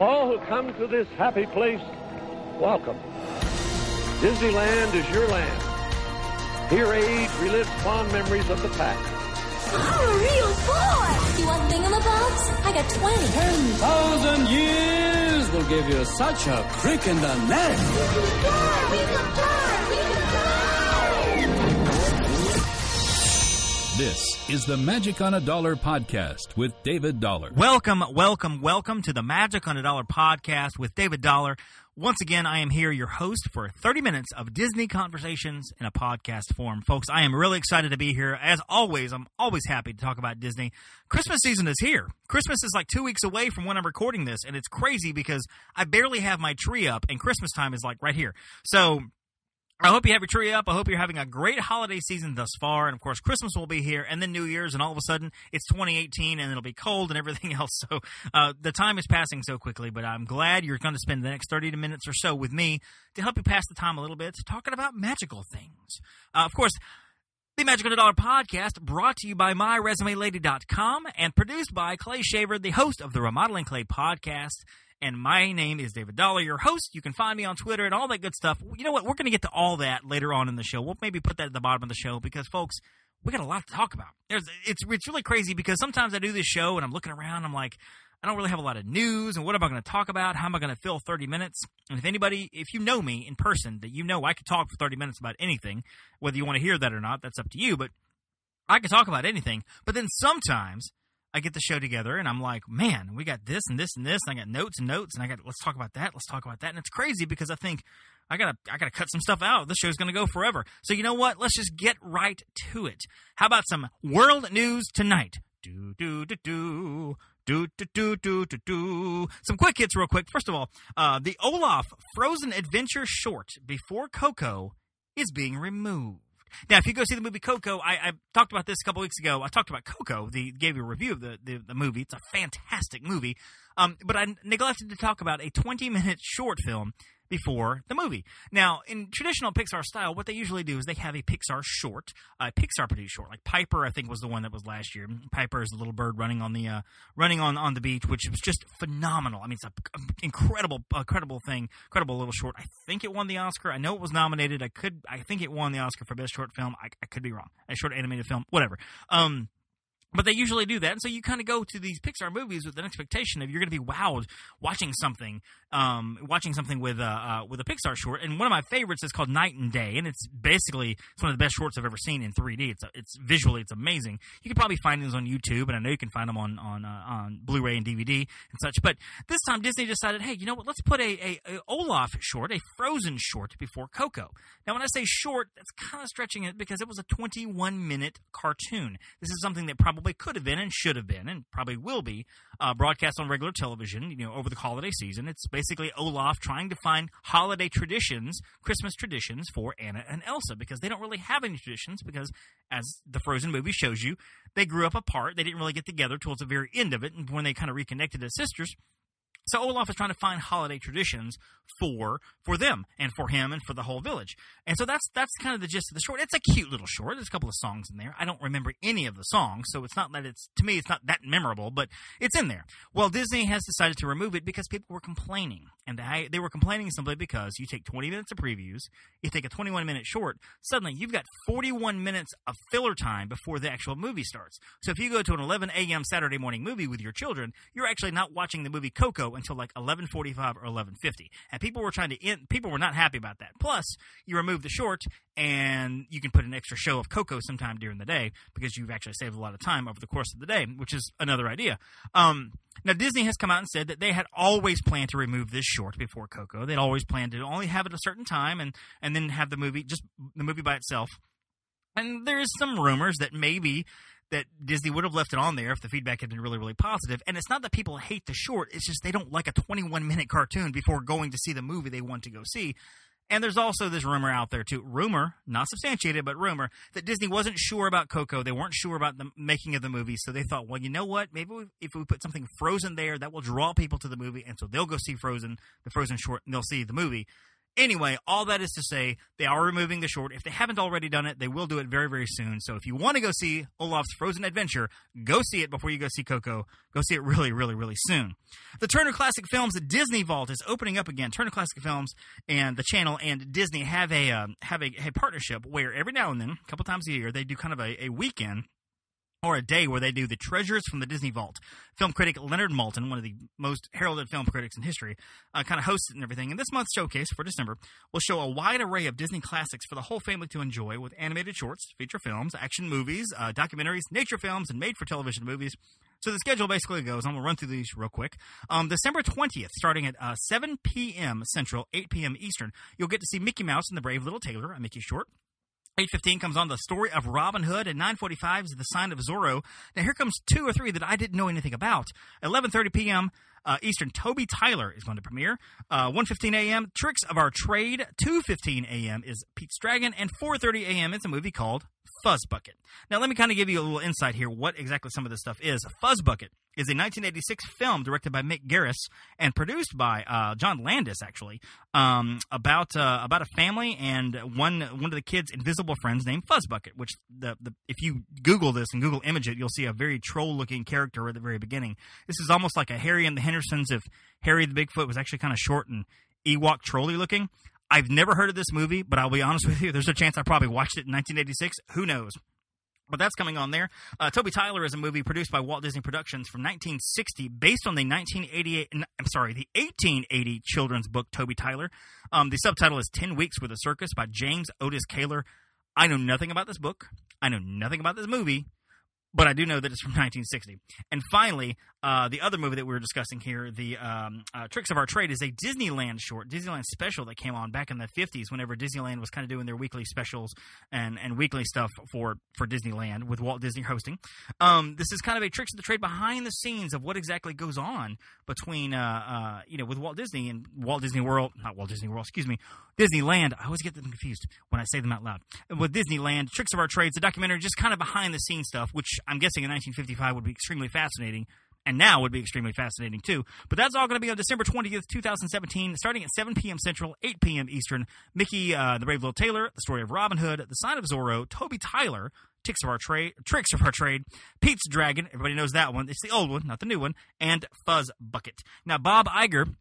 All who come to this happy place, welcome. Disneyland is your land. Here age relives fond memories of the past. I'm a real boy! You want thingamabobs? I got 20. 10,000 years will give you such a crick in the neck. We can fly! We can fly! This is the Magic on a Dollar podcast with David Dollar. Welcome, welcome, welcome to the Magic on a Dollar podcast with David Dollar. Once again, I am here, your host, for 30 minutes of Disney conversations in a podcast form. Folks, I am really excited to be here. As always, I'm always happy to talk about Disney. Christmas season is here. Christmas is like two weeks away from when I'm recording this, and it's crazy because I barely have my tree up, and Christmas time is like right here. So, I hope you have your tree up. I hope you're having a great holiday season thus far. And of course, Christmas will be here and then New Year's. And all of a sudden, it's 2018 and it'll be cold and everything else. So uh, the time is passing so quickly. But I'm glad you're going to spend the next 30 minutes or so with me to help you pass the time a little bit talking about magical things. Uh, of course, the Magic Dollar podcast brought to you by MyResumeLady.com and produced by Clay Shaver, the host of the Remodeling Clay podcast. And my name is David Dollar, your host. You can find me on Twitter and all that good stuff. You know what? We're going to get to all that later on in the show. We'll maybe put that at the bottom of the show because, folks, we got a lot to talk about. There's, it's it's really crazy because sometimes I do this show and I'm looking around. I'm like, I don't really have a lot of news, and what am I going to talk about? How am I going to fill 30 minutes? And if anybody, if you know me in person, that you know I could talk for 30 minutes about anything, whether you want to hear that or not, that's up to you. But I could talk about anything. But then sometimes I get the show together and I'm like, man, we got this and this and this, and I got notes and notes, and I got let's talk about that, let's talk about that, and it's crazy because I think I gotta I gotta cut some stuff out. This show's gonna go forever. So you know what? Let's just get right to it. How about some world news tonight? Do do do do. Do, do, do, do, do, do. Some quick hits, real quick. First of all, uh, the Olaf Frozen Adventure short before Coco is being removed. Now, if you go see the movie Coco, I, I talked about this a couple weeks ago. I talked about Coco, the gave you a review of the, the, the movie. It's a fantastic movie. Um, but I neglected to talk about a 20 minute short film before the movie. Now, in traditional Pixar style, what they usually do is they have a Pixar short, a Pixar produced short. Like Piper, I think was the one that was last year. Piper is the little bird running on the uh, running on, on the beach, which was just phenomenal. I mean, it's an incredible, incredible thing, incredible little short. I think it won the Oscar. I know it was nominated. I could, I think it won the Oscar for best short film. I, I could be wrong. A short animated film, whatever. Um, but they usually do that, and so you kind of go to these Pixar movies with an expectation of you're going to be wowed watching something, um, watching something with a uh, with a Pixar short. And one of my favorites is called Night and Day, and it's basically it's one of the best shorts I've ever seen in 3D. It's it's visually it's amazing. You can probably find these on YouTube, and I know you can find them on on uh, on Blu-ray and DVD and such. But this time Disney decided, hey, you know what? Let's put a, a, a Olaf short, a Frozen short before Coco. Now, when I say short, that's kind of stretching it because it was a 21 minute cartoon. This is something that probably probably could have been and should have been and probably will be uh, broadcast on regular television, you know, over the holiday season. It's basically Olaf trying to find holiday traditions, Christmas traditions for Anna and Elsa because they don't really have any traditions because, as the Frozen movie shows you, they grew up apart. They didn't really get together towards the very end of it, and when they kind of reconnected as sisters, so Olaf is trying to find holiday traditions for for them and for him and for the whole village. And so that's that's kind of the gist of the short. It's a cute little short. There's a couple of songs in there. I don't remember any of the songs, so it's not that it's to me it's not that memorable, but it's in there. Well, Disney has decided to remove it because people were complaining, and they, they were complaining simply because you take 20 minutes of previews, you take a 21 minute short, suddenly you've got 41 minutes of filler time before the actual movie starts. So if you go to an 11 a.m. Saturday morning movie with your children, you're actually not watching the movie Coco until like 11:45 or 11:50. And people were trying to end, people were not happy about that. Plus, you remove the short and you can put an extra show of Coco sometime during the day because you've actually saved a lot of time over the course of the day, which is another idea. Um, now Disney has come out and said that they had always planned to remove this short before Coco. They'd always planned to only have it a certain time and and then have the movie just the movie by itself. And there's some rumors that maybe that Disney would have left it on there if the feedback had been really, really positive. And it's not that people hate the short, it's just they don't like a 21 minute cartoon before going to see the movie they want to go see. And there's also this rumor out there too, rumor, not substantiated, but rumor that Disney wasn't sure about Coco. They weren't sure about the making of the movie, so they thought, well, you know what? Maybe if we put something Frozen there, that will draw people to the movie, and so they'll go see Frozen, the Frozen short, and they'll see the movie. Anyway, all that is to say, they are removing the short. If they haven't already done it, they will do it very, very soon. So if you want to go see Olaf's Frozen Adventure, go see it before you go see Coco. Go see it really, really, really soon. The Turner Classic Films Disney Vault is opening up again. Turner Classic Films and the channel and Disney have a um, have a, a partnership where every now and then, a couple times a year, they do kind of a, a weekend or a day where they do the treasures from the Disney Vault. Film critic Leonard Maltin, one of the most heralded film critics in history, uh, kind of hosts it and everything. And this month's showcase for December will show a wide array of Disney classics for the whole family to enjoy with animated shorts, feature films, action movies, uh, documentaries, nature films, and made for television movies. So the schedule basically goes, I'm going to run through these real quick. Um, December 20th, starting at uh, 7 p.m. Central, 8 p.m. Eastern, you'll get to see Mickey Mouse and the Brave Little Tailor, a Mickey short. 8.15 comes on the story of Robin Hood. and 9.45 is the sign of Zorro. Now here comes two or three that I didn't know anything about. 11.30 p.m. Uh, Eastern, Toby Tyler is going to premiere. Uh, 1.15 a.m., Tricks of Our Trade. 2.15 a.m. is Pete's Dragon. And 4.30 a.m. is a movie called Fuzz Bucket. Now let me kind of give you a little insight here what exactly some of this stuff is. Fuzz Bucket is a 1986 film directed by Mick Garris and produced by uh, John Landis, actually, um, about uh, about a family and one one of the kids' invisible friends named Fuzzbucket. Which the, the if you Google this and Google image it, you'll see a very troll looking character at the very beginning. This is almost like a Harry and the Hendersons if Harry the Bigfoot was actually kind of short and Ewok trolley looking. I've never heard of this movie, but I'll be honest with you, there's a chance I probably watched it in 1986. Who knows? But that's coming on there. Uh, Toby Tyler is a movie produced by Walt Disney Productions from 1960, based on the 1988. I'm sorry, the 1880 children's book Toby Tyler. Um, the subtitle is 10 Weeks with a Circus by James Otis Kaler. I know nothing about this book. I know nothing about this movie but I do know that it's from 1960. And finally, uh, the other movie that we were discussing here, the um, uh, Tricks of Our Trade, is a Disneyland short, Disneyland special that came on back in the 50s whenever Disneyland was kind of doing their weekly specials and, and weekly stuff for, for Disneyland with Walt Disney hosting. Um, this is kind of a Tricks of the Trade behind the scenes of what exactly goes on between, uh, uh you know, with Walt Disney and Walt Disney World, not Walt Disney World, excuse me, Disneyland. I always get them confused when I say them out loud. With Disneyland, Tricks of Our Trades, the documentary, just kind of behind the scenes stuff, which I'm guessing in 1955 would be extremely fascinating, and now would be extremely fascinating too. But that's all going to be on December 20th, 2017, starting at 7 p.m. Central, 8 p.m. Eastern. Mickey, uh, the Brave Little Tailor, the story of Robin Hood, the sign of Zorro, Toby Tyler, Tricks of Our Trade, Tricks of Our Trade, Pete's Dragon, everybody knows that one. It's the old one, not the new one, and Fuzz Bucket. Now, Bob Iger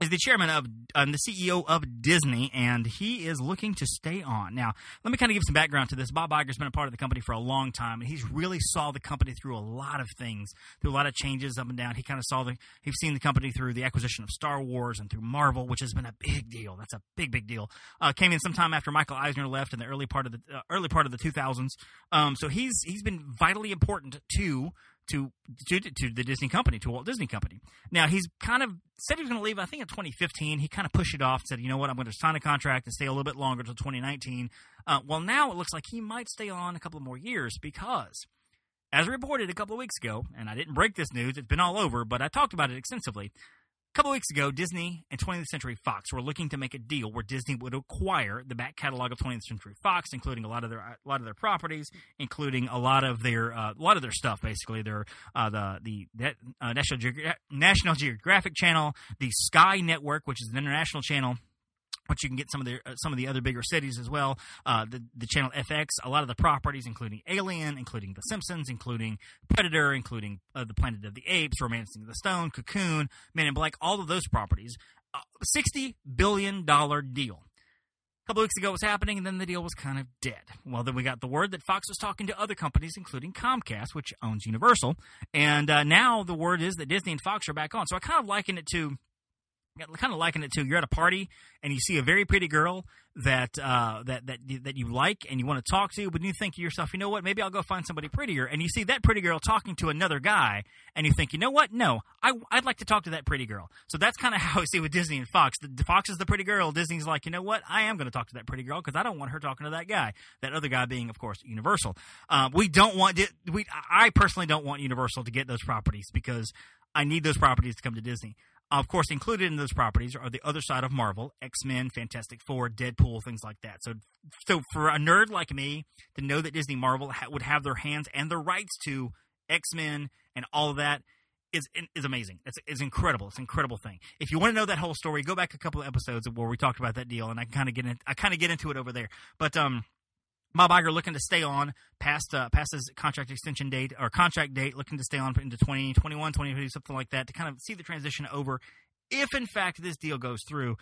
is the chairman of um, the CEO of Disney, and he is looking to stay on. Now, let me kind of give some background to this. Bob Iger's been a part of the company for a long time, and he's really saw the company through a lot of things, through a lot of changes up and down. He kind of saw the he's seen the company through the acquisition of Star Wars and through Marvel, which has been a big deal. That's a big, big deal. Uh, came in sometime after Michael Eisner left in the early part of the uh, early part of the 2000s. Um, so he's he's been vitally important to to, to to the Disney company, to Walt Disney Company. Now he's kind of said he was going to leave. I think in 2015, he kind of pushed it off. And said, you know what, I'm going to sign a contract and stay a little bit longer until 2019. Uh, well, now it looks like he might stay on a couple more years because, as reported a couple of weeks ago, and I didn't break this news, it's been all over, but I talked about it extensively couple weeks ago, Disney and 20th Century Fox were looking to make a deal where Disney would acquire the back catalog of 20th Century Fox, including a lot of their a lot of their properties, including a lot of their uh, a lot of their stuff. Basically, their uh, the the uh, National Geogra- National Geographic Channel, the Sky Network, which is an international channel but you can get some of the uh, some of the other bigger cities as well. Uh, the the channel FX, a lot of the properties, including Alien, including The Simpsons, including Predator, including uh, the Planet of the Apes, Romancing the Stone, Cocoon, Men in Black, all of those properties. Uh, Sixty billion dollar deal. A couple weeks ago it was happening, and then the deal was kind of dead. Well, then we got the word that Fox was talking to other companies, including Comcast, which owns Universal, and uh, now the word is that Disney and Fox are back on. So I kind of liken it to kind of liken it to you're at a party and you see a very pretty girl that uh, that that that you like and you want to talk to, but you think to yourself, you know what? Maybe I'll go find somebody prettier. And you see that pretty girl talking to another guy, and you think, you know what? No, I, I'd like to talk to that pretty girl. So that's kind of how I see with Disney and Fox. The, Fox is the pretty girl. Disney's like, you know what? I am going to talk to that pretty girl because I don't want her talking to that guy. That other guy being, of course, Universal. Um, we don't want we. I personally don't want Universal to get those properties because I need those properties to come to Disney. Of course, included in those properties are the other side of Marvel, X Men, Fantastic Four, Deadpool, things like that. So, so for a nerd like me to know that Disney Marvel ha- would have their hands and the rights to X Men and all of that is is amazing. It's is incredible. It's an incredible thing. If you want to know that whole story, go back a couple of episodes where we talked about that deal, and I kind of get in, I kind of get into it over there. But um, Bob Iger looking to stay on past uh, past his contract extension date or contract date, looking to stay on into 2021, 2022, something like that, to kind of see the transition over. If in fact this deal goes through,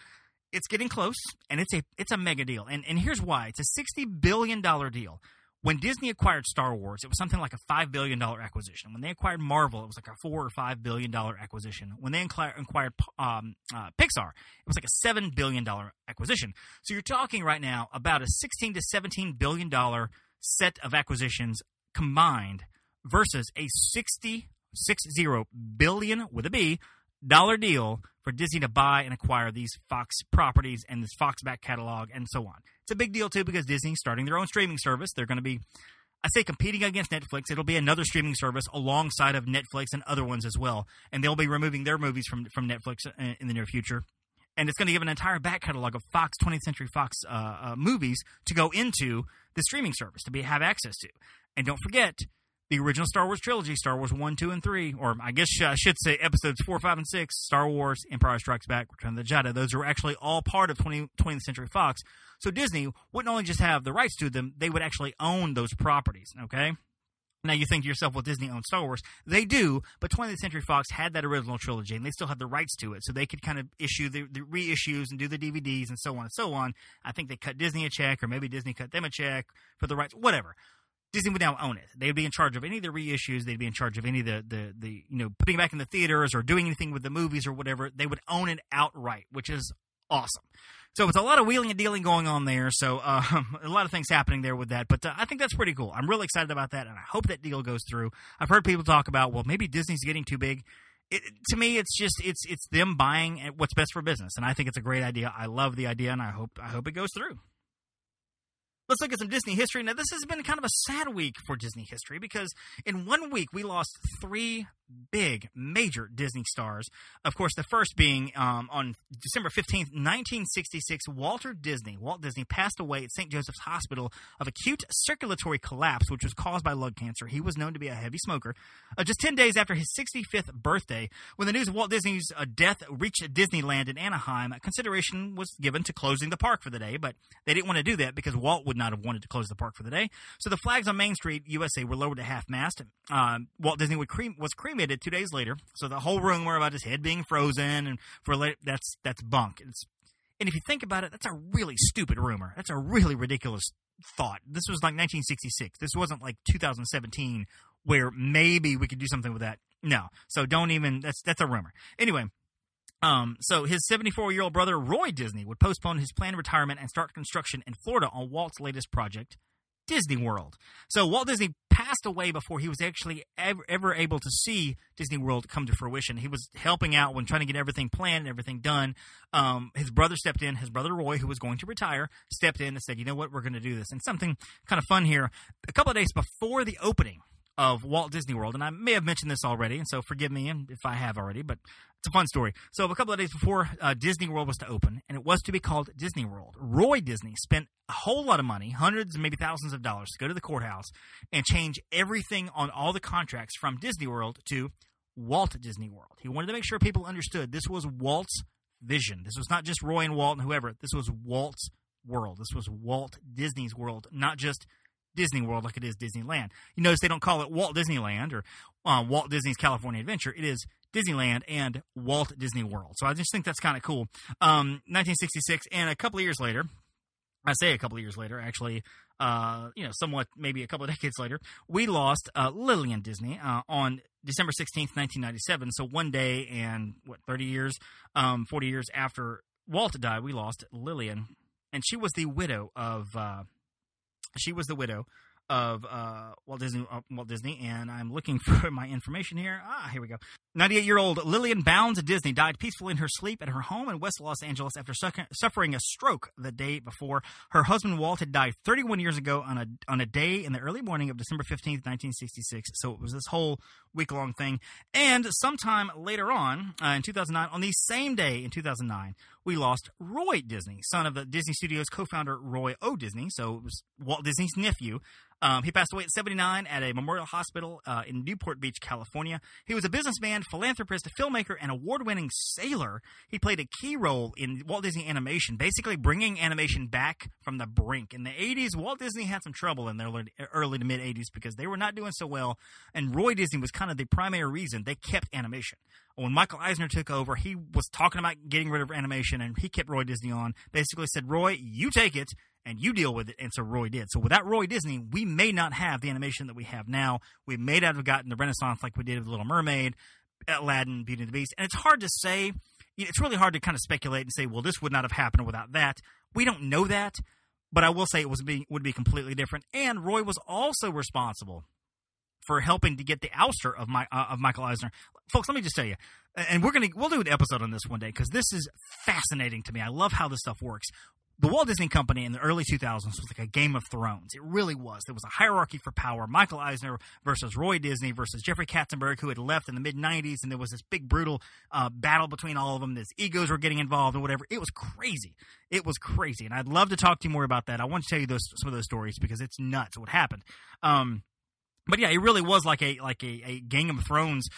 it's getting close, and it's a it's a mega deal. And and here's why: it's a sixty billion dollar deal. When Disney acquired Star Wars, it was something like a five billion dollar acquisition. When they acquired Marvel, it was like a four or five billion dollar acquisition. When they acquired um, uh, Pixar, it was like a seven billion dollar acquisition. So you're talking right now about a sixteen to seventeen billion dollar set of acquisitions combined versus a sixty six zero billion with a B dollar deal for Disney to buy and acquire these Fox properties and this Fox back catalog and so on. It's a big deal too because Disney's starting their own streaming service. They're going to be I say competing against Netflix. It'll be another streaming service alongside of Netflix and other ones as well. And they'll be removing their movies from from Netflix in the near future. And it's going to give an entire back catalog of Fox 20th Century Fox uh, uh, movies to go into the streaming service to be have access to. And don't forget, the original Star Wars trilogy, Star Wars 1, 2, and 3, or I guess I should say episodes 4, 5, and 6, Star Wars, Empire Strikes Back, Return of the Jedi, those are actually all part of 20, 20th Century Fox. So Disney wouldn't only just have the rights to them, they would actually own those properties, okay? Now you think to yourself, well, Disney owns Star Wars. They do, but 20th Century Fox had that original trilogy, and they still have the rights to it, so they could kind of issue the, the, reissues and do the DVDs and so on and so on. I think they cut Disney a check, or maybe Disney cut them a check for the rights, whatever. Disney would now own it. They'd be in charge of any of the reissues. They'd be in charge of any of the, the, the you know putting back in the theaters or doing anything with the movies or whatever. They would own it outright, which is awesome. So it's a lot of wheeling and dealing going on there. So um, a lot of things happening there with that. But uh, I think that's pretty cool. I'm really excited about that, and I hope that deal goes through. I've heard people talk about well, maybe Disney's getting too big. It, to me, it's just it's it's them buying what's best for business, and I think it's a great idea. I love the idea, and I hope I hope it goes through. Let's look at some Disney history. Now, this has been kind of a sad week for Disney history because in one week we lost three big, major Disney stars. Of course, the first being um, on December 15th, 1966, Walter Disney. Walt Disney passed away at St. Joseph's Hospital of acute circulatory collapse, which was caused by lung cancer. He was known to be a heavy smoker. Uh, just 10 days after his 65th birthday, when the news of Walt Disney's uh, death reached Disneyland in Anaheim, consideration was given to closing the park for the day, but they didn't want to do that because Walt would not have wanted to close the park for the day. So the flags on Main Street, USA, were lowered to half mast. Uh, Walt Disney cream, was cremated cremated two days later. So the whole rumor about his head being frozen and for later, that's that's bunk. It's, and if you think about it, that's a really stupid rumor. That's a really ridiculous thought. This was like 1966. This wasn't like 2017 where maybe we could do something with that. No. So don't even that's that's a rumor. Anyway, um, so his 74 year old brother Roy Disney would postpone his planned retirement and start construction in Florida on Walt's latest project, Disney World. So Walt Disney passed away before he was actually ever, ever, able to see Disney World come to fruition. He was helping out when trying to get everything planned and everything done. Um, his brother stepped in. His brother Roy, who was going to retire, stepped in and said, "You know what? We're going to do this." And something kind of fun here. A couple of days before the opening of Walt Disney World, and I may have mentioned this already, and so forgive me if I have already, but it's a fun story. So, a couple of days before uh, Disney World was to open, and it was to be called Disney World, Roy Disney spent a whole lot of money, hundreds maybe thousands of dollars, to go to the courthouse and change everything on all the contracts from Disney World to Walt Disney World. He wanted to make sure people understood this was Walt's vision. This was not just Roy and Walt and whoever. This was Walt's world. This was Walt Disney's world, not just Disney World like it is Disneyland. You notice they don't call it Walt Disneyland or uh, Walt Disney's California Adventure. It is Disneyland and Walt Disney World. So I just think that's kind of cool. Um, 1966, and a couple of years later, I say a couple of years later, actually, uh, you know, somewhat maybe a couple of decades later, we lost uh, Lillian Disney uh, on December 16th, 1997. So one day and what, 30 years, um, 40 years after Walt died, we lost Lillian. And she was the widow of uh, she was the widow of uh, Walt Disney. Uh, Walt Disney, and I'm looking for my information here. Ah, here we go. 98 year old Lillian Bounds Disney died peacefully in her sleep at her home in West Los Angeles after su- suffering a stroke the day before. Her husband Walt had died 31 years ago on a on a day in the early morning of December 15th, 1966. So it was this whole week long thing. And sometime later on uh, in 2009, on the same day in 2009, we lost Roy Disney, son of the Disney Studios co founder Roy O. Disney. So it was Walt Disney's nephew. Um, he passed away at 79 at a Memorial Hospital uh, in Newport Beach, California. He was a businessman, philanthropist, a filmmaker, and award-winning sailor. He played a key role in Walt Disney Animation, basically bringing animation back from the brink. In the 80s, Walt Disney had some trouble in their early to mid 80s because they were not doing so well, and Roy Disney was kind of the primary reason they kept animation when Michael Eisner took over, he was talking about getting rid of animation, and he kept Roy Disney on. Basically, said, "Roy, you take it and you deal with it." And so Roy did. So without Roy Disney, we may not have the animation that we have now. We may not have gotten the Renaissance like we did with Little Mermaid, Aladdin, Beauty and the Beast. And it's hard to say. It's really hard to kind of speculate and say, "Well, this would not have happened without that." We don't know that, but I will say it was be, would be completely different. And Roy was also responsible for helping to get the ouster of my uh, of Michael Eisner. Folks, let me just tell you, and we're gonna we'll do an episode on this one day because this is fascinating to me. I love how this stuff works. The Walt Disney Company in the early 2000s was like a Game of Thrones. It really was. There was a hierarchy for power. Michael Eisner versus Roy Disney versus Jeffrey Katzenberg, who had left in the mid 90s, and there was this big brutal uh, battle between all of them. These egos were getting involved and whatever. It was crazy. It was crazy, and I'd love to talk to you more about that. I want to tell you those some of those stories because it's nuts what happened. Um, but yeah, it really was like a like a, a Game of Thrones.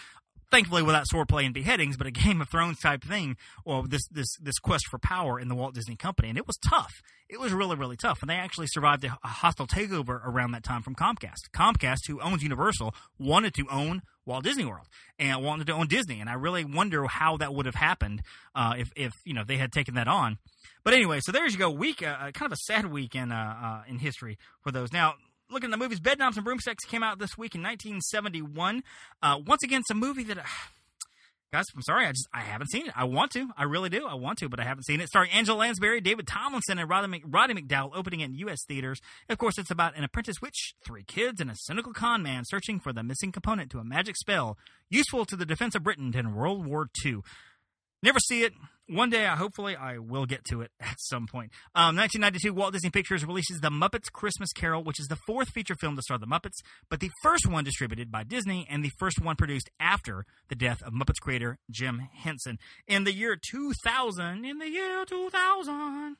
Thankfully, without swordplay and beheadings, but a Game of Thrones type thing, or this this this quest for power in the Walt Disney Company, and it was tough. It was really really tough, and they actually survived a, hostile takeover around that time from Comcast. Comcast, who owns Universal, wanted to own Walt Disney World and wanted to own Disney, and I really wonder how that would have happened uh, if if you know they had taken that on. But anyway, so there you go. Week, uh, uh kind of a sad week in uh, uh, in history for those. Now, looking at the movies, Bedknobs and Broomsticks came out this week in 1971. Uh, once again, it's a movie that. Uh, guys, I'm sorry, I just I haven't seen it. I want to, I really do, I want to, but I haven't seen it. Starring Angela Lansbury, David Tomlinson, and Roddy, Roddy McDowall, opening in U.S. theaters. Of course, it's about an apprentice witch, three kids, and a cynical con man searching for the missing component to a magic spell useful to the defense of Britain in World War II. Never see it. One day, I hopefully, I will get to it at some point. Um, 1992, Walt Disney Pictures releases The Muppets Christmas Carol, which is the fourth feature film to star the Muppets, but the first one distributed by Disney and the first one produced after the death of Muppets creator Jim Henson. In the year 2000, in the year 2000,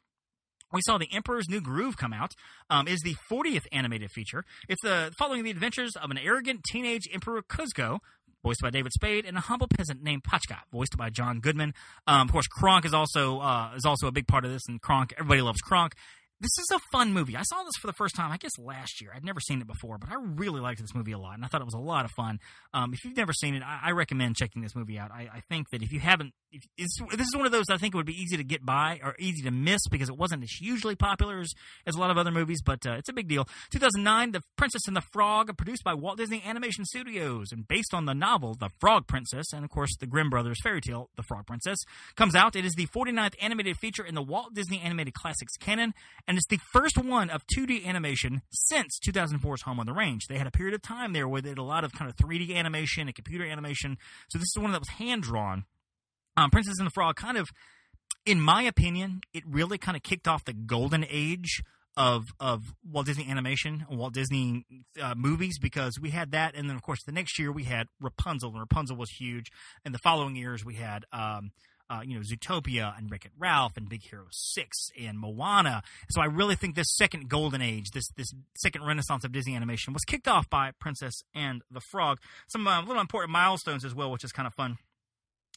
we saw The Emperor's New Groove come out. Um, is the 40th animated feature. It's the following the adventures of an arrogant teenage Emperor Kuzco, voiced by David Spade, and a humble peasant named Pacha, voiced by John Goodman. Um, of course, Kronk is also uh, is also a big part of this, and Kronk, everybody loves Kronk. This is a fun movie. I saw this for the first time, I guess, last year. I'd never seen it before, but I really liked this movie a lot, and I thought it was a lot of fun. Um, if you've never seen it, I, I recommend checking this movie out. I, I, think that if you haven't, if, this is one of those I think it would be easy to get by or easy to miss because it wasn't as hugely popular as, as a lot of other movies, but uh, it's a big deal. 2009, The Princess and the Frog, produced by Walt Disney Animation Studios and based on the novel The Frog Princess and, of course, the Grimm Brothers fairy tale The Frog Princess, comes out. It is the 49th animated feature in the Walt Disney Animated Classics canon, and it's the first one of 2D animation since 2004's Home on the Range. They had a period of time there where they did a lot of kind of 3D animation and computer animation. So this is one that was hand drawn. Um, Princess and the Frog kind of, in my opinion, it really kind of kicked off the golden age of of Walt Disney animation, and Walt Disney uh, movies, because we had that, and then of course the next year we had Rapunzel, and Rapunzel was huge, and the following years we had um, uh, you know, Zootopia and Wreck It Ralph and Big Hero Six and Moana. So I really think this second golden age, this this second renaissance of Disney animation, was kicked off by Princess and the Frog. Some uh, little important milestones as well, which is kind of fun.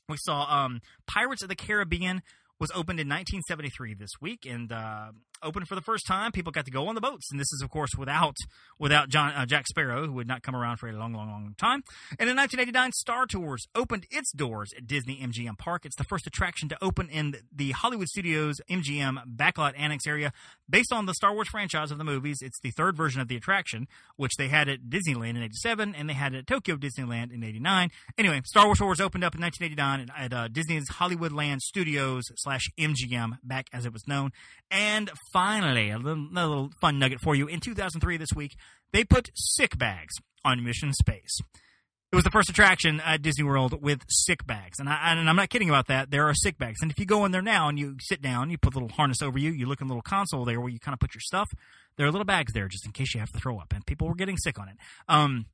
We saw um, Pirates of the Caribbean was opened in 1973 this week, and uh, opened for the first time. People got to go on the boats, and this is, of course, without without John uh, Jack Sparrow, who would not come around for a long, long, long time. And in 1989, Star Tours opened its doors at Disney MGM Park. It's the first attraction to open in the Hollywood Studios MGM backlot annex area, based on the Star Wars franchise of the movies. It's the third version of the attraction, which they had at Disneyland in '87, and they had it at Tokyo Disneyland in '89. Anyway, Star Wars Tours opened up in 1989 at, uh, Disney's Hollywoodland Studios slash MGM, back as it was known, and finally, a little, little fun nugget for you. In 2003, this week, they put sick bags on Mission Space. It was the first attraction at Disney World with sick bags, and, I, and I'm not kidding about that. There are sick bags, and if you go in there now and you sit down, you put a little harness over you, you look in a little console there where you kind of put your stuff. There are little bags there just in case you have to throw up, and people were getting sick on it. Um,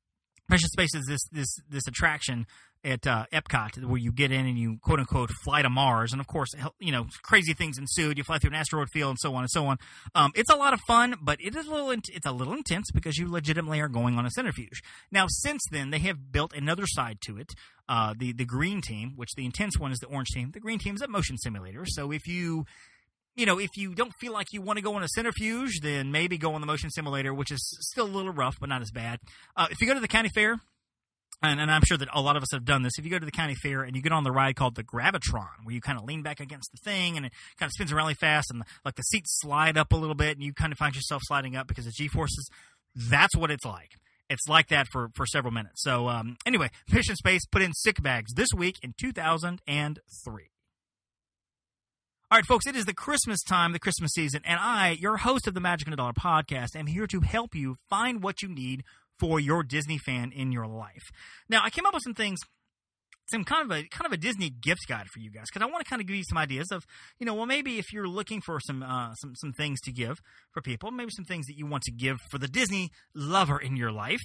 Mission Space is this this this attraction at uh, Epcot where you get in and you quote unquote fly to Mars, and of course, you know, crazy things ensued. You fly through an asteroid field and so on and so on. Um, it's a lot of fun, but it is a little it's a little intense because you legitimately are going on a centrifuge. Now, since then, they have built another side to it. Uh, the the green team, which the intense one is the orange team. The green team is a motion simulator. So if you you know, if you don't feel like you want to go on a centrifuge, then maybe go on the motion simulator, which is still a little rough, but not as bad. Uh, if you go to the county fair, and, and, I'm sure that a lot of us have done this. If you go to the county fair and you get on the ride called the Gravitron, where you kind of lean back against the thing and it kind of spins around really fast, and like the seats slide up a little bit, and you kind of find yourself sliding up because of G forces. That's what it's like. It's like that for for several minutes. So um, anyway, Mission Space put in sick bags this week in 2003. All right, folks, it is the Christmas time, the Christmas season, and I, your host of the Magic and a Dollar podcast, am here to help you find what you need for your Disney fan in your life. Now, I came up with some things some kind of a kind of a Disney gift guide for you guys because I want to kind of give you some ideas of you know well maybe if you're looking for some uh, some some things to give for people maybe some things that you want to give for the Disney lover in your life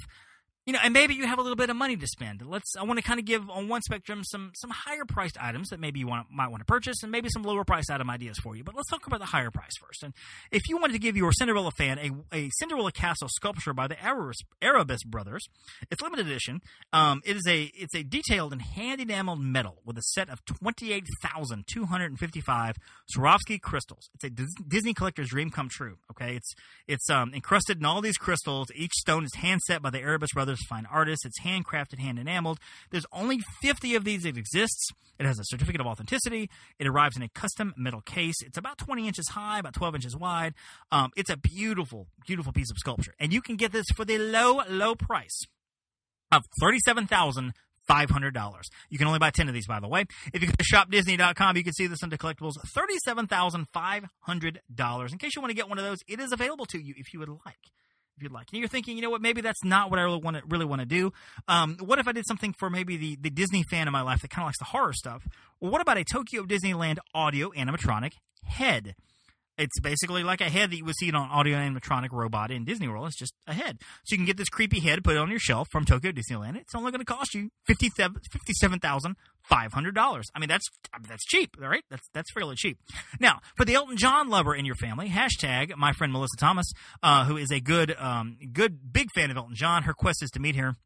you know, and maybe you have a little bit of money to spend. Let's. I want to kind of give on one spectrum some some higher priced items that maybe you want might want to purchase, and maybe some lower priced item ideas for you. But let's talk about the higher price first. And if you wanted to give your Cinderella fan a, a Cinderella castle sculpture by the Arribas brothers, it's limited edition. Um, it is a it's a detailed and hand enameled metal with a set of twenty eight thousand two hundred and fifty five Swarovski crystals. It's a Disney collector's dream come true. Okay, it's it's um, encrusted in all these crystals. Each stone is hand set by the Arribas brothers brothers fine artists. It's handcrafted, hand enameled. There's only 50 of these. It exists. It has a certificate of authenticity. It arrives in a custom metal case. It's about 20 inches high, about 12 inches wide. Um, it's a beautiful, beautiful piece of sculpture. And you can get this for the low, low price of $37,000. $500. You can only buy 10 of these, by the way. If you go to shopdisney.com, you can see this under collectibles. $37,500. In case you want to get one of those, it is available to you if you would like if you'd like. And you're thinking, you know what, maybe that's not what I really want to really want to do. Um, what if I did something for maybe the, the Disney fan in my life that kind of likes the horror stuff? Well, what about a Tokyo Disneyland audio animatronic head? It's basically like a head that you would see on audio animatronic robot in Disney World. It's just a head. So you can get this creepy head, put it on your shelf from Tokyo Disneyland. It's only going to cost you fifty-seven thousand five hundred dollars. I mean, that's that's cheap, all right? That's that's fairly cheap. Now, for the Elton John lover in your family, hashtag my friend Melissa Thomas, uh, who is a good um, good big fan of Elton John. Her quest is to meet her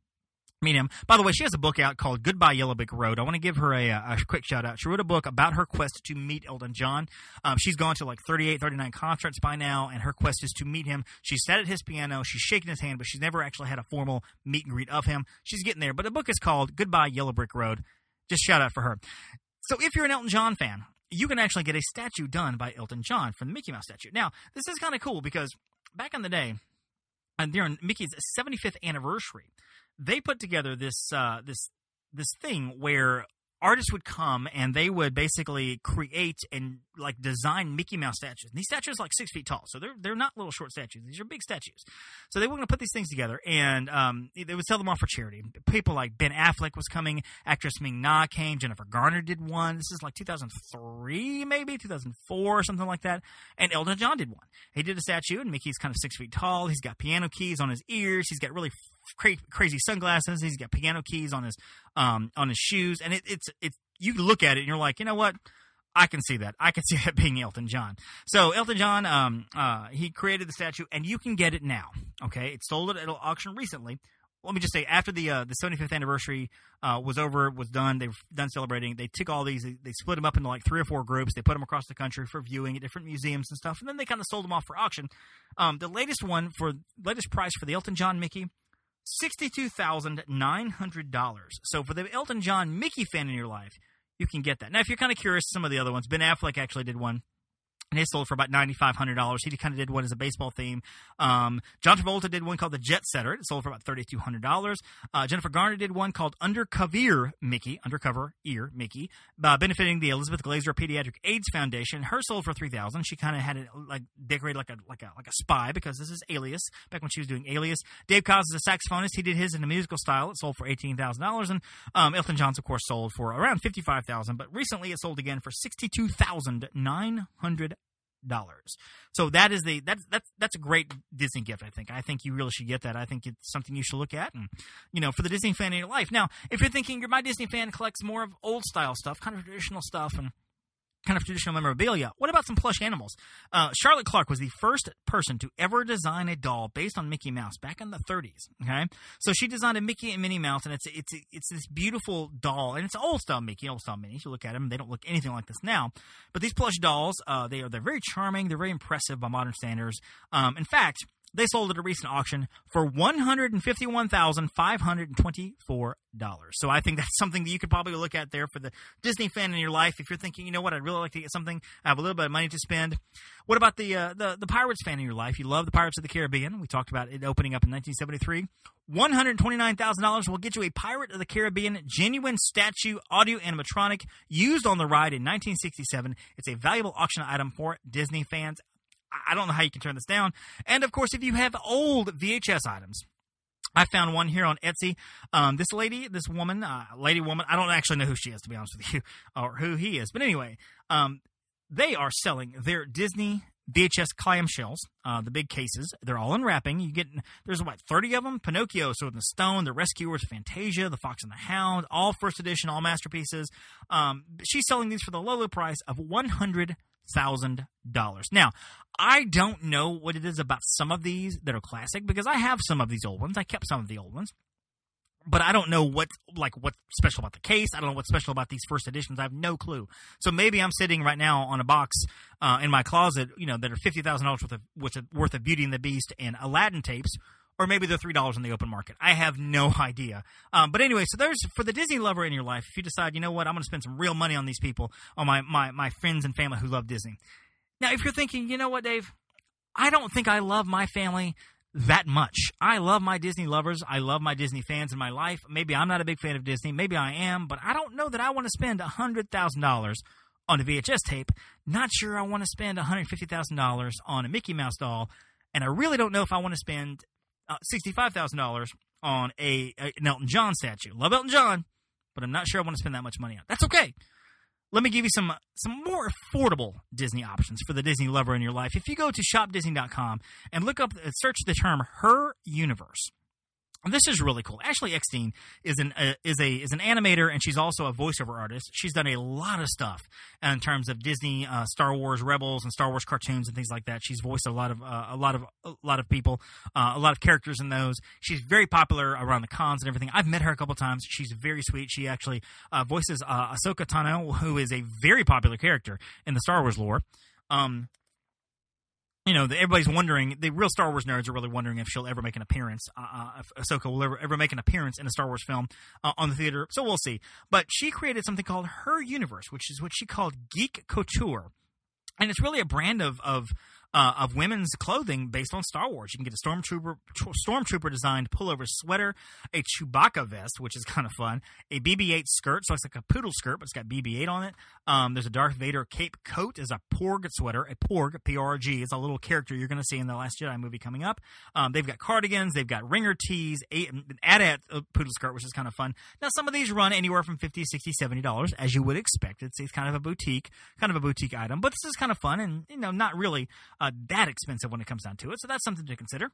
meet him. By the way, she has a book out called Goodbye Yellow Brick Road. I want to give her a, a, quick shout out. She wrote a book about her quest to meet Elton John. Um, she's gone to like 38, 39 concerts by now, and her quest is to meet him. She sat at his piano, she's shaking his hand, but she's never actually had a formal meet and greet of him. She's getting there, but the book is called Goodbye Yellow Brick Road. Just shout out for her. So if you're an Elton John fan, you can actually get a statue done by Elton John from the Mickey Mouse statue. Now, this is kind of cool because back in the day, and during Mickey's 75th anniversary, they put together this uh, this this thing where artists would come and they would basically create and like design Mickey Mouse statues. And these statues are like six feet tall, so they're they're not little short statues. These are big statues. So they were going to put these things together, and um, they would sell them off for charity. People like Ben Affleck was coming, actress Ming Na came, Jennifer Garner did one. This is like 2003, maybe 2004 or something like that. And Elton John did one. He did a statue, and Mickey's kind of six feet tall. He's got piano keys on his ears. He's got really cra- crazy sunglasses. He's got piano keys on his um, on his shoes, and it, it's it's you look at it and you're like, you know what? I can see that. I can see that being Elton John. So Elton John, um, uh, he created the statue, and you can get it now. Okay, it sold it at an auction recently. Let me just say, after the uh, the 75th anniversary uh, was over, was done, they've done celebrating. They took all these, they, they, split them up into like three or four groups. They put them across the country for viewing at different museums and stuff, and then they kind of sold them off for auction. Um, the latest one for latest price for the Elton John Mickey $62,900. So for the Elton John Mickey fan in your life, you can get that. Now, if you're kind of curious, some of the other ones, Ben Affleck actually did one and it sold for about ninety five hundred dollars. He kind of did one as a baseball theme. Um, John Travolta did one called the Jet Setter. It sold for about thirty two hundred dollars. Uh, Jennifer Garner did one called Undercover Mickey, Undercover Ear Mickey, uh, benefiting the Elizabeth Glaser Pediatric AIDS Foundation. Her sold for three thousand. She kind of had it like decorated like a like a like a spy because this is Alias back when she was doing Alias. Dave Koz is a saxophonist. He did his in a musical style. It sold for eighteen thousand dollars, and um, Elton John's of course sold for around fifty five thousand. But recently it sold again for sixty two thousand nine hundred dollars. So that is the that's that's that's a great Disney gift. I think. I think you really should get that. I think it's something you should look at, and you know, for the Disney fan in your life. Now, if you're thinking you're my Disney fan collects more of old style stuff, kind of traditional stuff, and kind of traditional memorabilia. What about some plush animals? Uh, Charlotte Clark was the first person to ever design a doll based on Mickey Mouse back in the 30s. Okay, so she designed a Mickey and Minnie Mouse, and it's it's it's this beautiful doll, and it's old style Mickey, old style Minnie. You look at them; they don't look anything like this now. But these plush dolls, uh, they are they're very charming. They're very impressive by modern standards. Um, in fact, they sold at a recent auction for one hundred and fifty-one thousand five hundred and twenty-four dollars. So I think that's something that you could probably look at there for the Disney fan in your life. If you're thinking, you know what, I'd really like to get something, I have a little bit of money to spend. What about the uh, the the Pirates fan in your life? You love the Pirates of the Caribbean. We talked about it opening up in 1973. One hundred twenty-nine thousand dollars will get you a Pirate of the Caribbean genuine statue audio animatronic used on the ride in 1967. It's a valuable auction item for Disney fans. I don't know how you can turn this down. And of course, if you have old VHS items, I found one here on Etsy. Um, this lady, this woman, uh, lady woman, I don't actually know who she is to be honest with you, or who he is. But anyway, um, they are selling their Disney VHS clamshells, uh, the big cases. They're all in wrapping. You get there's what thirty of them. Pinocchio, in the Stone, The Rescuers, Fantasia, The Fox and the Hound, all first edition, all masterpieces. Um, she's selling these for the low low price of one hundred thousand dollars. Now, I don't know what it is about some of these that are classic because I have some of these old ones. I kept some of the old ones. But I don't know what like what's special about the case. I don't know what's special about these first editions. I have no clue. So maybe I'm sitting right now on a box uh, in my closet, you know, that are fifty thousand dollars worth of, worth of Beauty and the Beast and Aladdin tapes, or maybe they're three dollars in the open market. I have no idea. Um, but anyway, so there's for the Disney lover in your life. If you decide, you know what, I'm going to spend some real money on these people, on my my my friends and family who love Disney. Now, if you're thinking, you know what, Dave, I don't think I love my family that much. I love my Disney lovers. I love my Disney fans in my life. Maybe I'm not a big fan of Disney. Maybe I am, but I don't know that I want to spend hundred thousand dollars on a VHS tape. Not sure I want to spend $150,000 on a Mickey Mouse doll. And I really don't know if I want to spend uh, $65,000 on a, a, Elton John statue. Love Elton John, but I'm not sure I want to spend that much money on. That's okay. Let me give you some some more affordable Disney options for the Disney lover in your life. If you go to shopdisney.com and look up search the term her universe, this is really cool. Ashley Eckstein is an uh, is a is an animator and she's also a voiceover artist. She's done a lot of stuff in terms of Disney, uh, Star Wars Rebels, and Star Wars cartoons and things like that. She's voiced a lot of uh, a lot of a lot of people, uh, a lot of characters in those. She's very popular around the cons and everything. I've met her a couple times. She's very sweet. She actually uh, voices uh, Ahsoka Tano, who is a very popular character in the Star Wars lore. Um, you know, everybody's wondering. The real Star Wars nerds are really wondering if she'll ever make an appearance. Uh, uh, if Ahsoka will ever ever make an appearance in a Star Wars film uh, on the theater. So we'll see. But she created something called Her Universe, which is what she called Geek Couture, and it's really a brand of of uh, of women's clothing based on Star Wars. You can get a stormtrooper stormtrooper designed pullover sweater, a Chewbacca vest, which is kind of fun, a BB-8 skirt, so it's like a poodle skirt, but it's got BB-8 on it. Um, there's a Darth Vader cape coat. There's a Porg sweater, a Porg P-R-G. It's a little character you're going to see in the Last Jedi movie coming up. Um, they've got cardigans, they've got ringer tees, a, an AT-AT uh, poodle skirt, which is kind of fun. Now some of these run anywhere from 50 60 70 dollars, as you would expect. It's, it's kind of a boutique, kind of a boutique item, but this is kind of fun and you know not really that expensive when it comes down to it. So that's something to consider.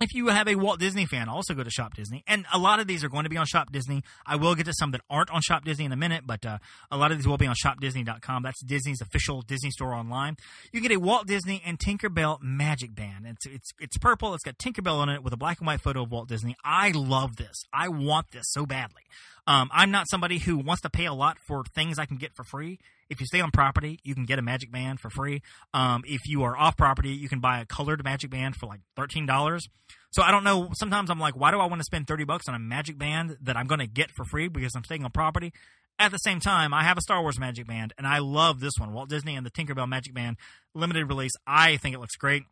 If you have a Walt Disney fan, also go to Shop Disney. And a lot of these are going to be on Shop Disney. I will get to some that aren't on Shop Disney in a minute, but uh, a lot of these will be on shopdisney.com. That's Disney's official Disney store online. You get a Walt Disney and Tinkerbell Magic Band. It's it's it's purple. It's got Tinkerbell on it with a black and white photo of Walt Disney. I love this. I want this so badly. Um, I'm not somebody who wants to pay a lot for things I can get for free. If you stay on property, you can get a Magic Band for free. Um, if you are off property, you can buy a colored Magic Band for like thirteen dollars. So I don't know. Sometimes I'm like, why do I want to spend thirty bucks on a Magic Band that I'm going to get for free because I'm staying on property? At the same time, I have a Star Wars Magic Band, and I love this one, Walt Disney and the Tinkerbell Magic Band limited release. I think it looks great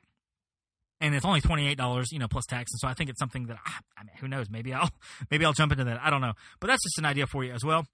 and it's only twenty eight dollars, you know, plus tax. And so I think it's something that ah, I mean, who knows? Maybe I'll maybe I'll jump into that. I don't know, but that's just an idea for you as well.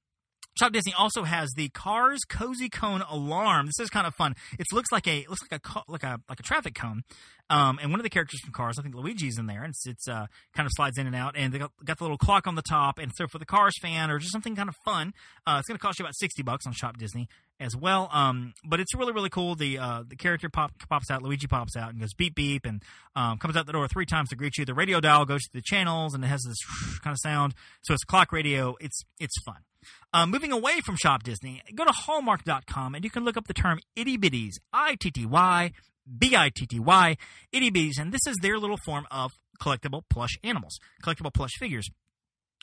Shop Disney also has the Cars Cozy Cone Alarm. This is kind of fun. It looks like a looks like a like a like a traffic cone, um, and one of the characters from Cars, I think Luigi's in there, and it's, it's uh, kind of slides in and out, and they got, got, the little clock on the top. And so for the Cars fan or just something kind of fun, uh, it's going to cost you about sixty bucks on Shop Disney. as well. Um, but it's really really cool. The uh, the character pop, pops out, Luigi pops out and goes beep beep, and um, comes out the door three times to greet you. The radio dial goes to the channels, and it has this kind of sound. So it's clock radio. It's it's fun. Uh, moving away from Shop Disney, go to Hallmark.com and you can look up the term itty bitties, I T T Y B I T T Y, itty bitties, and this is their little form of collectible plush animals, collectible plush figures.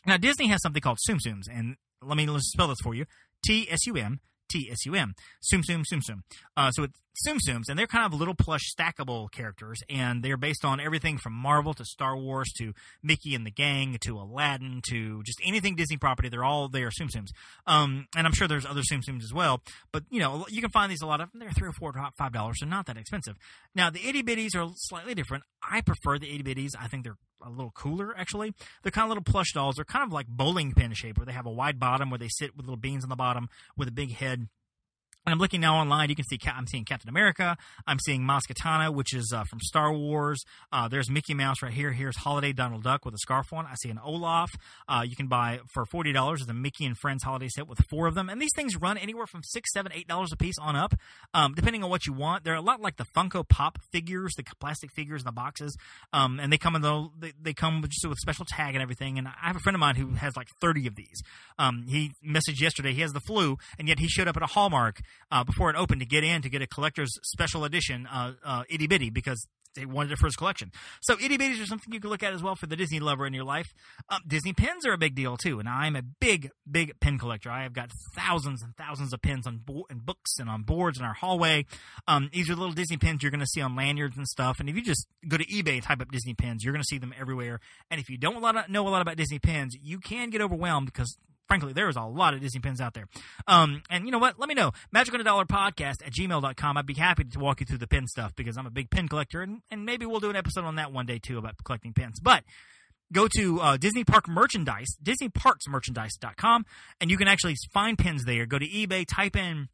Now, Disney has something called Tsum Tsums, and let me spell this for you T S U M T S U M. Tsum Tsum Tsum Tsum. Uh, so it's Tsum Tsums, and they're kind of little plush stackable characters, and they're based on everything from Marvel to Star Wars to Mickey and the Gang to Aladdin to just anything Disney property. They're all there Tsum Tsums. Um, and I'm sure there's other Tsum Tsums as well, but you know you can find these a lot of. them. They're three or four, five dollars, so not that expensive. Now the itty bitties are slightly different. I prefer the itty bitties. I think they're a little cooler actually. They're kind of little plush dolls. They're kind of like bowling pin shape, where they have a wide bottom, where they sit with little beans on the bottom, with a big head. And I'm looking now online. You can see I'm seeing Captain America. I'm seeing Maz Kanata, which is uh, from Star Wars. Uh, there's Mickey Mouse right here. Here's Holiday Donald Duck with a scarf on. I see an Olaf. Uh, you can buy for forty dollars the Mickey and Friends holiday set with four of them. And these things run anywhere from six, seven, eight dollars a piece on up, um, depending on what you want. They're a lot like the Funko Pop figures, the plastic figures in the boxes, um, and they come in the they, they come with just with special tag and everything. And I have a friend of mine who has like thirty of these. Um, he messaged yesterday he has the flu, and yet he showed up at a Hallmark uh, before it opened to get in to get a collector's special edition uh, uh, itty bitty because they wanted it for his collection. So itty bitties are something you can look at as well for the Disney lover in your life. Um, Disney pins are a big deal too, and I'm a big, big pin collector. I have got thousands and thousands of pins on bo- and books and on boards in our hallway. Um, these are little Disney pins you're going to see on lanyards and stuff. And if you just go to eBay and type up Disney pins, you're going to see them everywhere. And if you don't know a lot about Disney pins, you can get overwhelmed because frankly, there is a lot of Disney pins out there. Um, and you know what? Let me know. Magic on a Dollar podcast at gmail.com. I'd be happy to walk you through the pin stuff because I'm a big pin collector, and, and maybe we'll do an episode on that one day too about collecting pins. But go to uh, Disney Park Merchandise, DisneyParksMerchandise.com, and you can actually find pins there. Go to eBay, type in,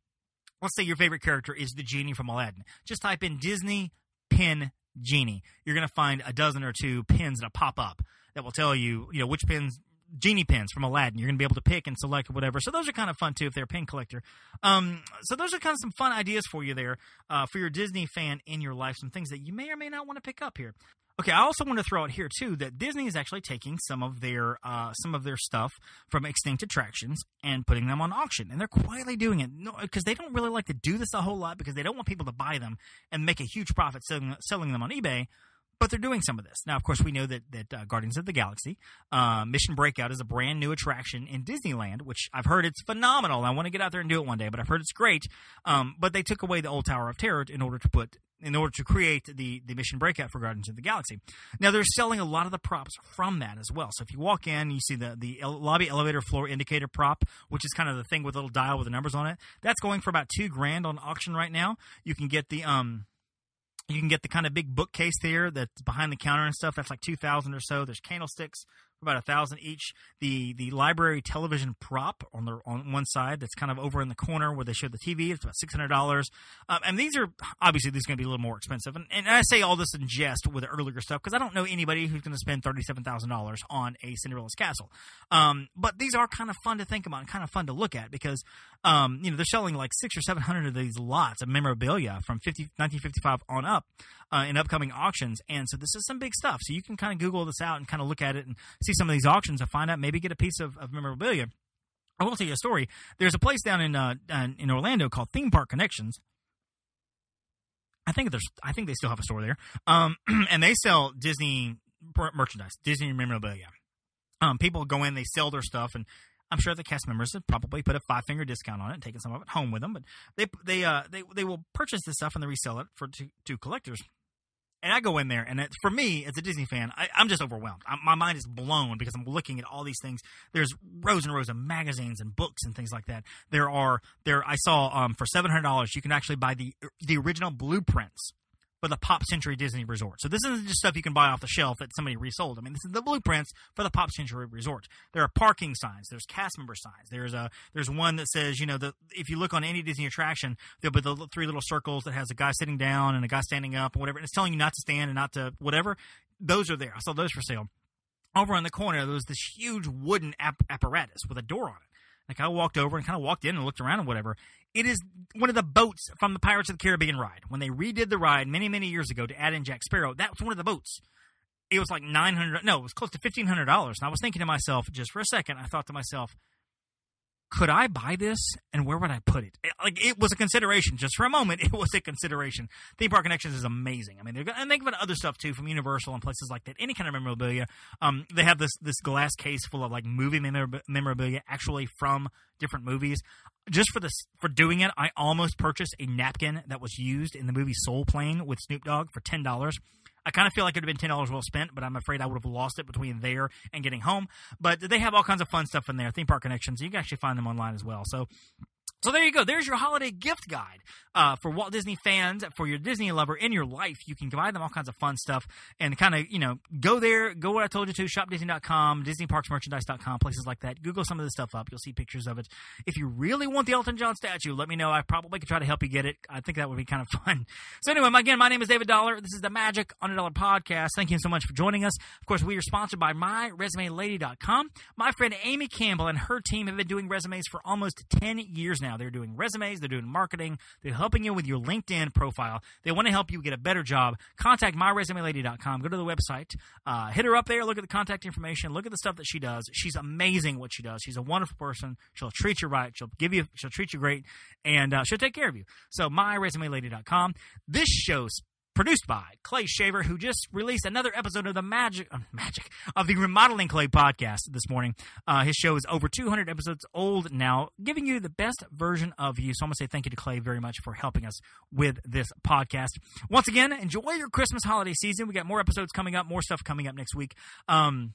let's say your favorite character is the genie from Aladdin. Just type in Disney pin genie. You're going to find a dozen or two pins that pop up that will tell you, you know, which pins genie pins from Aladdin. You're going to be able to pick and select whatever. So those are kind of fun too if they're a pin collector. Um, so those are kind of some fun ideas for you there uh, for your Disney fan in your life. Some things that you may or may not want to pick up here. Okay, I also want to throw out here too that Disney is actually taking some of their uh, some of their stuff from extinct attractions and putting them on auction, and they're quietly doing it because no, they don't really like to do this a whole lot because they don't want people to buy them and make a huge profit selling, selling them on eBay but they're doing some of this now. Of course, we know that that uh, Guardians of the Galaxy uh, Mission Breakout is a brand new attraction in Disneyland, which I've heard it's phenomenal. I want to get out there and do it one day, but I've heard it's great. Um, but they took away the old Tower of Terror in order to put in order to create the the Mission Breakout for Guardians of the Galaxy. Now they're selling a lot of the props from that as well. So if you walk in, you see the the lobby elevator floor indicator prop, which is kind of the thing with a little dial with the numbers on it. That's going for about two grand on auction right now. You can get the um you can get the kind of big bookcase there that's behind the counter and stuff. That's like two thousand or so. There's candlesticks about a thousand each. The the library television prop on the on one side that's kind of over in the corner where they show the TV. It's about six hundred dollars. Um, and these are obviously these are going to be a little more expensive. And, and I say all this in jest with the earlier stuff because I don't know anybody who's going to spend thirty seven thousand dollars on a Cinderella's castle. Um, but these are kind of fun to think about and kind of fun to look at because um, you know they're selling like six or seven hundred of these lots of memorabilia from 50, 1955 on up uh, in upcoming auctions. And so this is some big stuff. So you can kind of Google this out and kind of look at it and see some of these auctions and find out maybe get a piece of, of memorabilia. I will tell you a story. There's a place down in uh, in Orlando called Theme Park Connections. I think there's I think they still have a store there, um, and they sell Disney merchandise, Disney memorabilia. Um, people go in, they sell their stuff, and I'm sure the cast members have probably put a five finger discount on it, and taken some of it home with them. But they they uh, they they will purchase this stuff and they resell it for to, to collectors. And I go in there, and it, for me, as a Disney fan, I, am just overwhelmed. I, my mind is blown because I'm looking at all these things. There's rows and rows of magazines and books and things like that. There are there. I saw um, for seven hundred dollars, you can actually buy the the original blueprints for the Pop Century Disney Resort. So this isn't just stuff you can buy off the shelf that somebody resold. I mean, this is the blueprints for the Pop Century Resort. There are parking signs. There's cast member signs. There's a there's one that says, you know, the if you look on any Disney attraction, there'll be the three little circles that has a guy sitting down and a guy standing up and whatever. And it's telling you not to stand and not to whatever. Those are there. I saw those for sale. Over in the corner, there was this huge wooden ap- apparatus with a door on it. Like I walked over and kind of walked in and looked around and whatever It is one of the boats from the Pirates of the Caribbean ride. When they redid the ride many, many years ago to add in Jack Sparrow, that was one of the boats. It was like nine hundred. No, it was close to fifteen hundred dollars. And I was thinking to myself, just for a second, I thought to myself, could I buy this and where would I put it? Like it was a consideration. Just for a moment, it was a consideration. Theme Park Connections is amazing. I mean, they're and they give other stuff too from Universal and places like that. Any kind of memorabilia. Um, they have this this glass case full of like movie memorabilia, actually from different movies. Just for this for doing it, I almost purchased a napkin that was used in the movie Soul Plane with Snoop Dogg for ten dollars. I kind of feel like it would have been ten dollars well spent, but I'm afraid I would have lost it between there and getting home. But they have all kinds of fun stuff in there, theme park connections. You can actually find them online as well. So so there you go. There's your holiday gift guide uh, for Walt Disney fans, for your Disney lover in your life. You can buy them all kinds of fun stuff and kind of, you know, go there, go what I told you to, shopdisney.com, disneyparksmerchandise.com, places like that. Google some of this stuff up. You'll see pictures of it. If you really want the Elton John statue, let me know. I probably could try to help you get it. I think that would be kind of fun. So anyway, again, my name is David Dollar. This is the Magic on a Dollar podcast. Thank you so much for joining us. Of course, we are sponsored by MyResumeLady.com. My friend Amy Campbell and her team have been doing resumes for almost 10 years now. They're doing resumes, they're doing marketing, they're helping you with your LinkedIn profile. They want to help you get a better job. Contact myresumelady.com. Go to the website, uh, hit her up there, look at the contact information, look at the stuff that she does. She's amazing what she does. She's a wonderful person. She'll treat you right. She'll give you, she'll treat you great, and uh, she'll take care of you. So myresumelady.com. This show's produced by Clay Shaver, who just released another episode of the Magic uh, Magic of the Remodeling Clay podcast this morning. Uh, his show is over 200 episodes old now, giving you the best version of you. So I'm going to say thank you to Clay very much for helping us with this podcast. Once again, enjoy your Christmas holiday season. We got more episodes coming up, more stuff coming up next week. Um,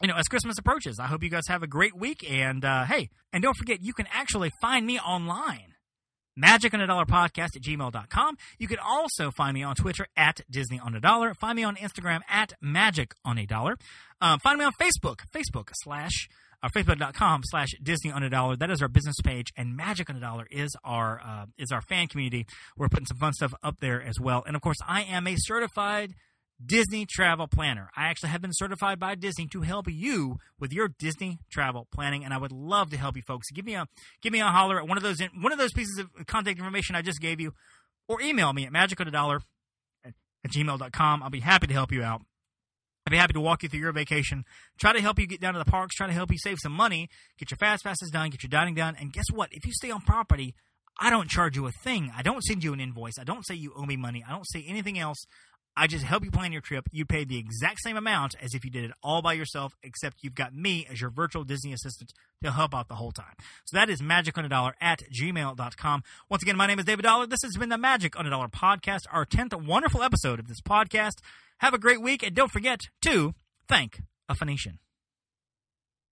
you know, as Christmas approaches, I hope you guys have a great week. And uh, hey, and don't forget, you can actually find me online magic on a dollar podcast at gmail.com. You can also find me on Twitter at Disney on a dollar. Find me on Instagram at magic on a dollar. Um, find me on Facebook, Facebook slash uh, facebook.com slash Disney on a dollar. That is our business page, and Magic on a Dollar is our uh, is our fan community. We're putting some fun stuff up there as well. And of course, I am a certified Disney Travel Planner. I actually have been certified by Disney to help you with your Disney travel planning, and I would love to help you folks. Give me a give me a holler at one of those one of those pieces of contact information I just gave you, or email me at magicodadollar at, at gmail.com. I'll be happy to help you out. I'd be happy to walk you through your vacation, try to help you get down to the parks, try to help you save some money, get your fast passes done, get your dining done, and guess what? If you stay on property, I don't charge you a thing. I don't send you an invoice. I don't say you owe me money. I don't say anything else. I just help you plan your trip. You pay the exact same amount as if you did it all by yourself, except you've got me as your virtual Disney assistant to help out the whole time. So that is magic on a dollar at gmail.com. Once again, my name is David Dollar. This has been the Magic on a Dollar podcast, our 10th wonderful episode of this podcast. Have a great week, and don't forget to thank a Phoenician.